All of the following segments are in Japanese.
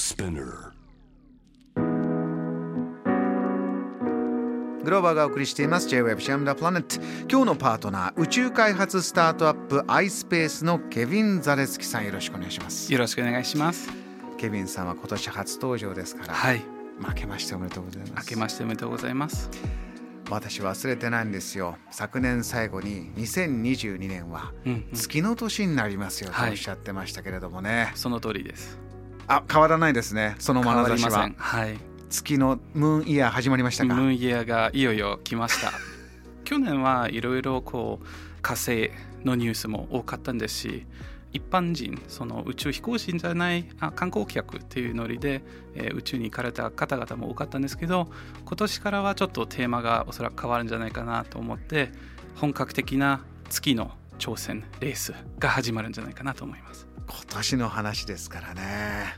Spinner. グローバーがお送りしています J-Web シャムダプラネット今日のパートナー宇宙開発スタートアップ iSpace のケビン・ザレツキさんよろしくお願いしますよろしくお願いします。ケビンさんは今年初登場ですから、はい。負けましておめでとうございます明けましておめでとうございます。私忘れてないんですよ昨年最後に2022年はうん、うん。月の年になりますよとはいおっしゃってましたけれどもね、その通りです。あ変わらないですねその変眼差しは。はい。月のムーンイヤー始まりましたか？ムーンイヤーがいよいよ来ました。去年はいろいろこう火星のニュースも多かったんですし、一般人、その宇宙飛行士じゃないあ観光客っていうノリで、えー宇宙に行かれた方々も多かったんですけど、今年からはちょっとテーマがおそらく変わるんじゃないかなと思って、本格的な月の挑戦レースが始まるんじゃないかなと思います。今年の話ですからね。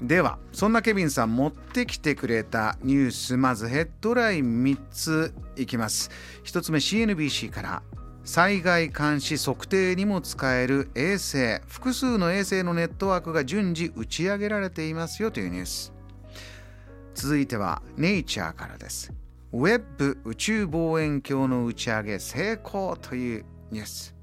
ではそんなケビンさん持ってきてくれたニュースまずヘッドライン3ついきます。1つ目 CNBC から災害監視測定にも使える衛星複数の衛星のネットワークが順次打ち上げられていますよというニュース。続いてはネイチャーからです。ウェッブ宇宙望遠鏡の打ち上げ成功というニュース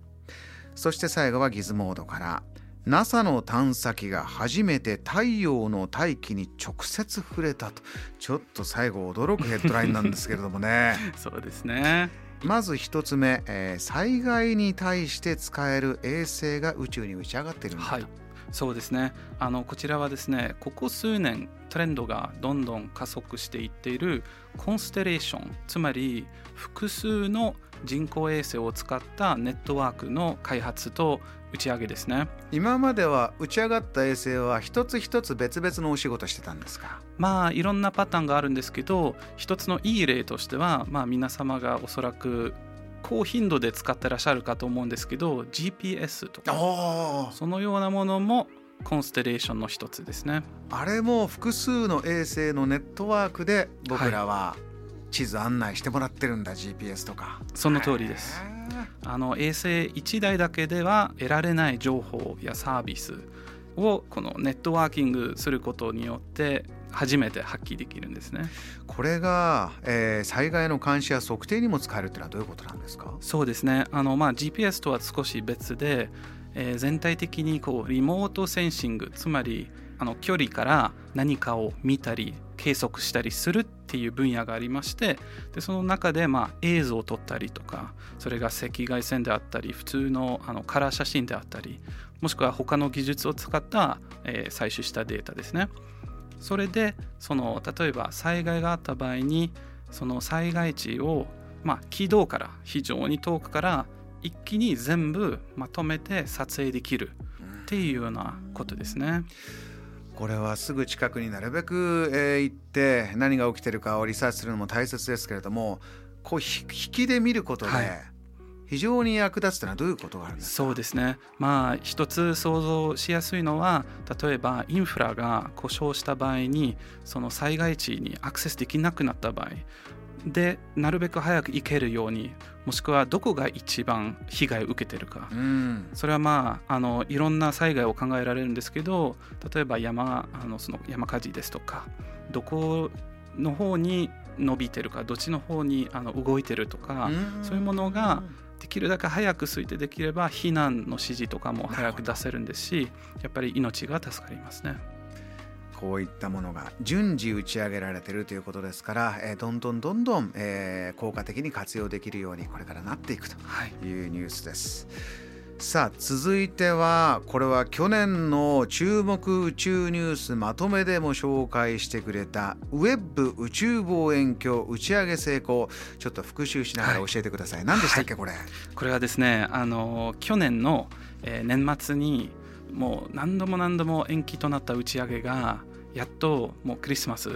そして最後はギズモードから。NASA の探査機が初めて太陽の大気に直接触れたと。ちょっと最後驚くヘッドラインなんですけれどもね。そうですね。まず一つ目、えー災害に対して使える衛星が宇宙に打ち上がっているんだと、はい、そうですね。あのこちらはですねここ数年トレンドがどんどん加速していっているコンステレーションつまり複数の人工衛星を使ったネットワークの開発と打ち上げですね。今までは打ち上がった衛星は一つ一つ別々のお仕事してたんですか？まあいろんなパターンがあるんですけど一つのいい例としては、まあ、皆様がおそらく高頻度で使ってらっしゃるかと思うんですけど GPS とか。あそのようなものもコンステレーションの一つですね。あれも複数の衛星のネットワークで僕らは地図案内してもらってるんだ、GPS とか。その通りです。あの衛星1台だけでは得られない情報やサービスをこのネットワーキングすることによって初めて発揮できるんですね。これが、えー災害の監視や測定にも使えるってのはどういうことなんですか？そうですねあの、まあ、GPS とは少し別で、えー全体的にこうリモートセンシングつまりあの距離から何かを見たり計測したりするっていう分野がありましてでその中で、まあ、映像を撮ったりとかそれが赤外線であったり普通のあのカラー写真であったりもしくは他の技術を使った、えー採取したデータですね。それでその例えば災害があった場合にその災害地を、まあ、軌道から非常に遠くから一気に全部まとめて撮影できるっていうようなことですね。これはすぐ近くになるべく、えー行って何が起きてるかをリサーチするのも大切ですけれどもこうひ引きで見ることではい非常に役立つというのはどういうことがあるんですか？そうですね。まあ一つ想像しやすいのは例えばインフラが故障した場合にその災害地にアクセスできなくなった場合でなるべく早く行けるようにもしくはどこが一番被害を受けてるか。うん。それはまああのいろんな災害を考えられるんですけど例えば山あのその山火事ですとかどこの方に伸びてるかどっちの方にあの動いてるとか、そういうものができるだけ早く推定できれば避難の指示とかも早く出せるんですしやっぱり命が助かりますね。こういったものが順次打ち上げられているということですから、えーどんどんどんどん、えー効果的に活用できるようにこれからなっていくとはい、いうニュースです。さあ続いてはこれは去年の注目宇宙ニュースまとめでも紹介してくれたウェブ宇宙望遠鏡打ち上げ成功。ちょっと復習しながら教えてください、何でしたっけこれ、これはですねあの去年の、えー年末にもう何度も何度も延期となった打ち上げがやっともうクリスマス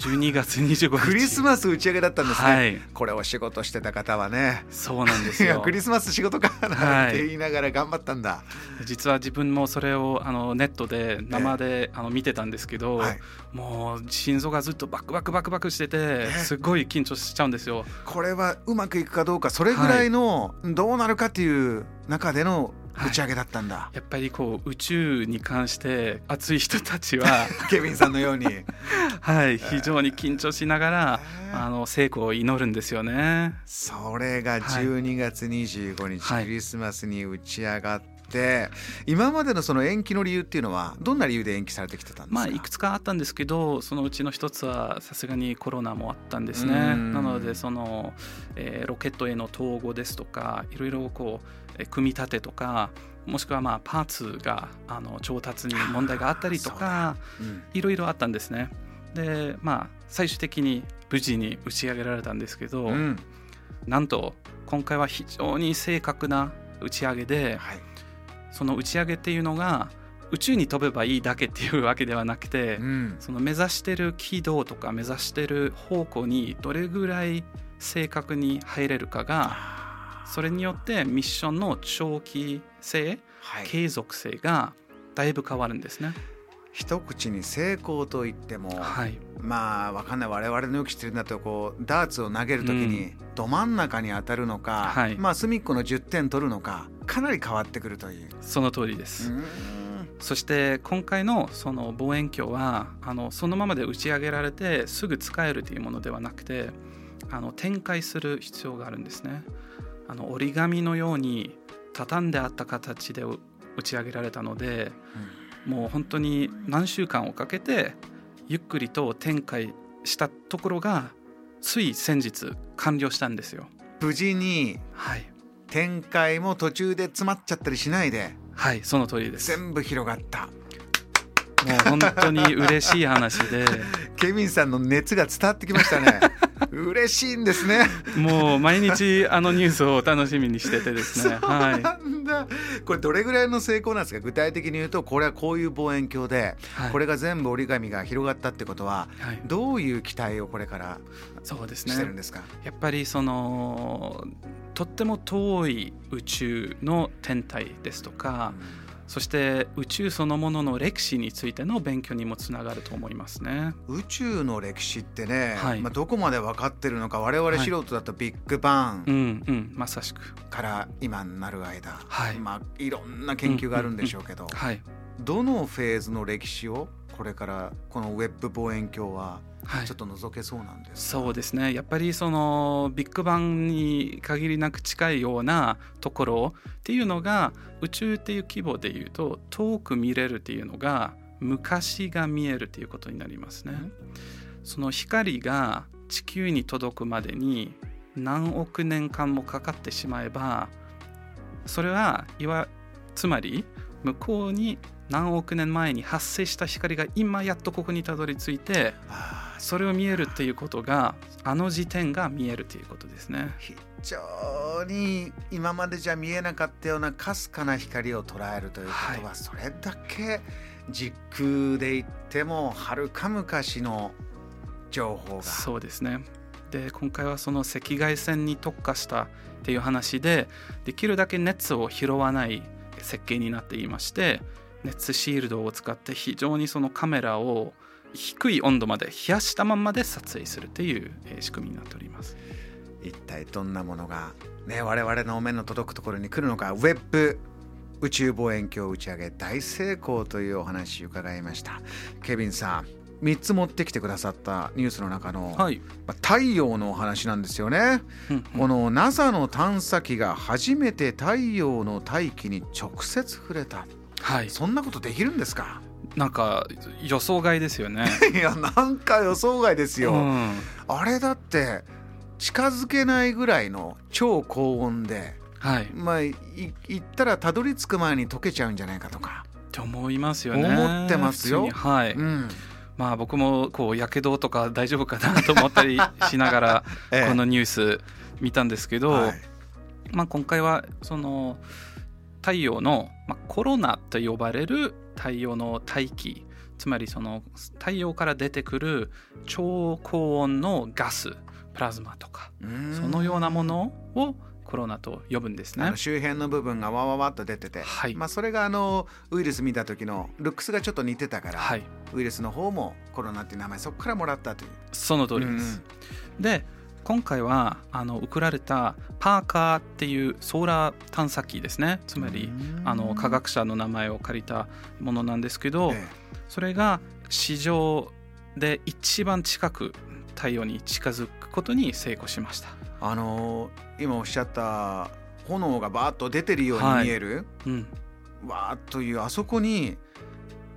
12月25日。クリスマス打ち上げだったんですね、はい。これお仕事してた方はね。そうなんですよ。クリスマス仕事かなはいって言いながら頑張ったんだ、実は自分もそれをあのネットで生で、あの見てたんですけど、はい。もう心臓がずっとバクバクバクバクしててすごい緊張しちゃうんですよ。これはうまくいくかどうかそれぐらいのどうなるかっていう中での打ち上げだったんだ、やっぱりこう宇宙に関して熱い人たちは ケビンさんのように。はい非常に緊張しながら、あの成功を祈るんですよね。それが12月25日、はい、クリスマスに打ち上がって今までのその延期の理由っていうのはどんな理由で延期されてきてたんですか、まあ、いくつかあったんですけどそのうちの一つはさすがにコロナもあったんですね。なのでその、えー、ロケットへの統合ですとかいろいろこう組み立てとかもしくはまあパーツがあの調達に問題があったりとか、いろいろあったんですね。でまあ最終的に無事に打ち上げられたんですけど、うん、なんと今回は非常に正確な打ち上げで、はい、その打ち上げっていうのが宇宙に飛べばいいだけっていうわけではなくて、うん、その目指してる軌道とか目指してる方向にどれぐらい正確に入れるかがそれによってミッションの長期性、はい、継続性がだいぶ変わるんですね。一口に成功と言っても、はい、まあわかんない我々のよく知ってるんだとこうダーツを投げる時にど真ん中に当たるのか、うん、まあ隅っこの10点取るのかかなり変わってくるというその通りです。そして今回のその望遠鏡はあのそのままで打ち上げられてすぐ使えるというものではなくてあの展開する必要があるんですね。あの折り紙のように畳んであった形で打ち上げられたので、うん、もう本当に何週間をかけてゆっくりと展開したところがつい先日完了したんですよ。無事に展開も途中で詰まっちゃったりしないで。はいその通りです。全部広がった。もう本当に嬉しい話で。ケビンさんの熱が伝わってきましたね嬉しいんですね。もう毎日あのニュースを楽しみにしててですね。はい、これどれぐらいの成功なんですか？具体的に言うとこれはこういう望遠鏡で、はい、これが全部折り紙が広がったってことは、はい、どういう期待をこれからそうですね。してるんですか？やっぱりそのとっても遠い宇宙の天体ですとか、うんそして宇宙そのものの歴史についての勉強にもつながると思いますね。宇宙の歴史ってね、はい、まあ、どこまで分かってるのか我々素人だとビッグバン、うんうん、まさしく。から今になる間、はい。まあ、いろんな研究があるんでしょうけど、はい、どのフェーズの歴史をこれからこのウェブ望遠鏡はちょっと覗けそうなんです、はい、そうですね。やっぱりそのビッグバンに限りなく近いようなところっていうのが宇宙っていう規模でいうと遠く見れるっていうのが昔が見えるっていうことになりますね。その光が地球に届くまでに何億年間もかかってしまえばそれはいわつまり向こうに何億年前に発生した光が今やっとここにたどり着いてそれを見えるっていうことがあの時点が見えるということですね。非常に今までじゃ見えなかったようなかすかな光を捉えるということは、それだけ時空で言ってもはるか昔の情報が。そうですね。で今回はその赤外線に特化したっていう話でできるだけ熱を拾わない設計になっていまして熱シールドを使って非常にそのカメラを低い温度まで冷やしたままで撮影するという仕組みになっております。一体どんなものが、ね、我々の目の届くところに来るのかウェブ宇宙望遠鏡打ち上げ大成功というお話伺いました。ケビンさん3つ持ってきてくださったニュースの中の、はい、太陽のお話なんですよね、うんうん、この NASA の探査機が初めて太陽の大気に直接触れた、はい、そんなことできるんですか？なんか予想外ですよね。いやなんか予想外ですよ、うん、あれだって近づけないぐらいの超高温で、はい、まあ言ったらたどり着く前に溶けちゃうんじゃないかとか。と思いますよね。思ってますよ。はい、うん、まあ僕もこうやけどとか大丈夫かなと思ったりしながら このニュース見たんですけど、はい、まあ今回はその太陽の、まあ、コロナと呼ばれる太陽の大気つまりその太陽から出てくる超高温のガスプラズマとかそのようなものをコロナと呼ぶんですね。周辺の部分がわわわっと出てて、はい、まあ、それがあのウイルス見た時のルックスがちょっと似てたから、はい、ウイルスの方もコロナっていう名前そこからもらったという。その通りです、うん、で今回はあの送られたパーカーっていうソーラー探査機ですね。つまりあの科学者の名前を借りたものなんですけど、えそれが市場で一番近く太陽に近づくことに成功しました。あのー今おっしゃった炎がバーッと出てるように見える、うん、わーっというあそこに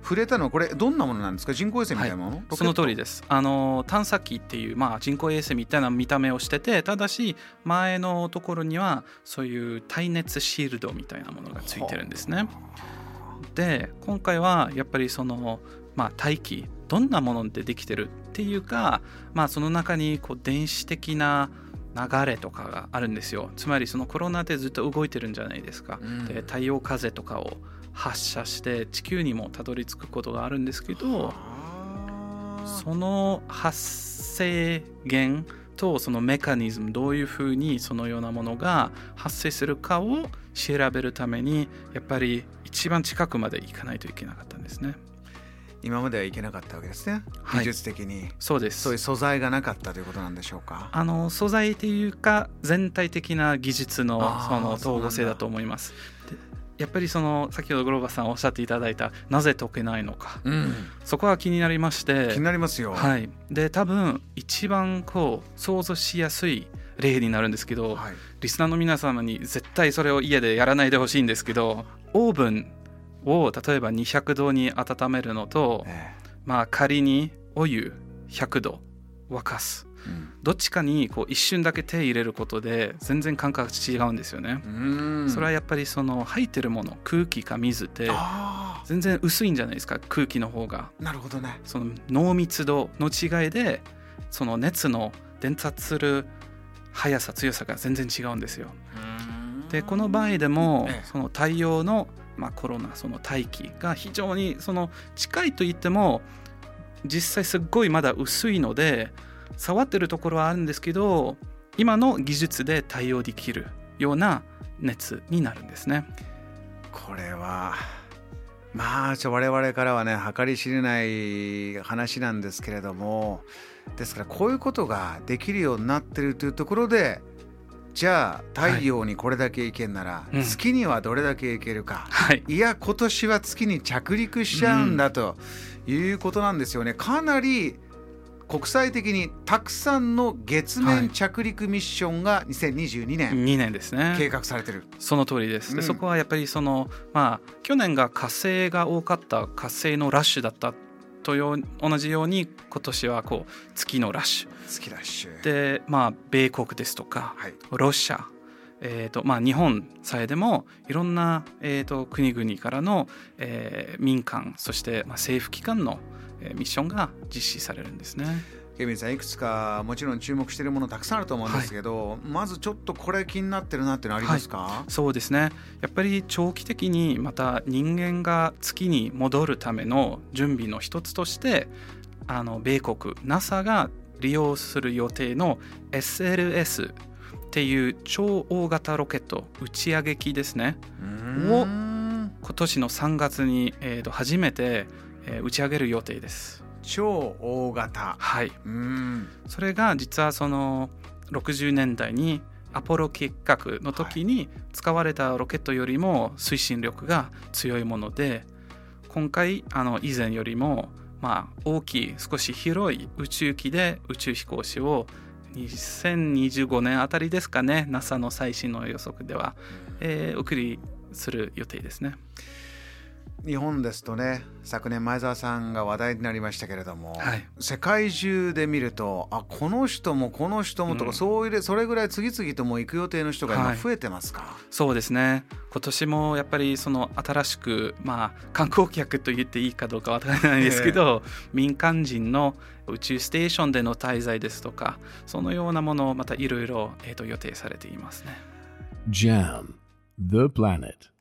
触れたのはこれどんなものなんですか？人工衛星みたいなもの、その通りです。すあの探査機っていう、まあ、人工衛星みたいな見た目をしててただし前のところにはそういう耐熱シールドみたいなものがついてるんですね。で今回はやっぱりその、まあ、大気どんなものでできてるっていうか、まあ、その中にこう電子的な流れとかがあるんですよ。つまりそのコロナでずっと動いてるんじゃないですか、うん。で太陽風とかを発射して地球にもたどり着くことがあるんですけどその発生源とそのメカニズムどういうふうにそのようなものが発生するかを調べるためにやっぱり一番近くまで行かないといけなかったんですね。今まではいけなかったわけですね、はい。技術的に。そうです。そういう素材がなかったということなんでしょうか？あの素材っていうか全体的な技術のその統合性だと思います。でやっぱりその先ほどグローバさんおっしゃっていただいたなぜ解けないのか。うん。そこが気になりまして。気になりますよ。はい、で多分一番こう想像しやすい例になるんですけど、はい。リスナーの皆様に絶対それを家でやらないでほしいんですけどオーブンを例えば200度に温めるのと、えまあ、仮にお湯100度沸かすどっちかにこう一瞬だけ手入れることで全然感覚違うんですよね。うんそれはやっぱりその入ってるもの空気か水ってあ全然薄いんじゃないですか空気の方が。あなるほどねその濃密度の違いでその熱の伝達する速さ強さが全然違うんですよ。でこの場合でもええその太陽の、まあ、コロナその大気が非常にその近いと言っても実際すっごいまだ薄いので触ってるところはあるんですけど今の技術で対応できるような熱になるんですね。これはまあちょ我々からはね計り知れない話なんですけれどもですからこういうことができるようになってるというところでじゃあ太陽にこれだけ行けんなら、うん月にはどれだけ行けるか、はい、いや今年は月に着陸しちゃうんだということなんですよね。かなり国際的にたくさんの月面着陸ミッションが2022年2年ですね。計画されてる。その通りです。で、うんそこはやっぱりそのまあ去年が火星が多かった火星のラッシュだったとよ同じように今年はこう月のラッシュ月ラッシュ。でまあ米国ですとかはい。ロシアえーとまあ、日本さえでもいろんな、えー、と国々からの、えー民間そして、まあ、政府機関の、えーミッションが実施されるんですね。ケビンさんいくつかもちろん注目しているものたくさんあると思うんですけど、まずちょっとこれ気になってるなっていうのありますか、そうですね。やっぱり長期的にまた人間が月に戻るための準備の一つとしてあの米国 NASA が利用する予定の SLS っていう超大型ロケット打ち上げ機ですね。うーん。今年の3月に、えーと初めて、えー打ち上げる予定です超大型。はいうん。それが実はその60年代にアポロ計画の時に使われたロケットよりも推進力が強いもので今回あの以前よりもまあ大きい少し広い宇宙機で宇宙飛行士を2025年あたりですかね NASA の最新の予測では、えー送りする予定ですね。日本ですとね昨年前澤さんが話題になりましたけれども、はい。世界中で見るとあこの人もこの人もとか、うん。そういうそれぐらい次々ともう行く予定の人が今はい。増えてますか、そうですね。今年もやっぱりその新しくまあ観光客と言っていいかどうかわからないですけど、民間人の宇宙ステーションでの滞在ですとかそのようなものをまたいろいろえーと予定されていますね。Jam, the planet.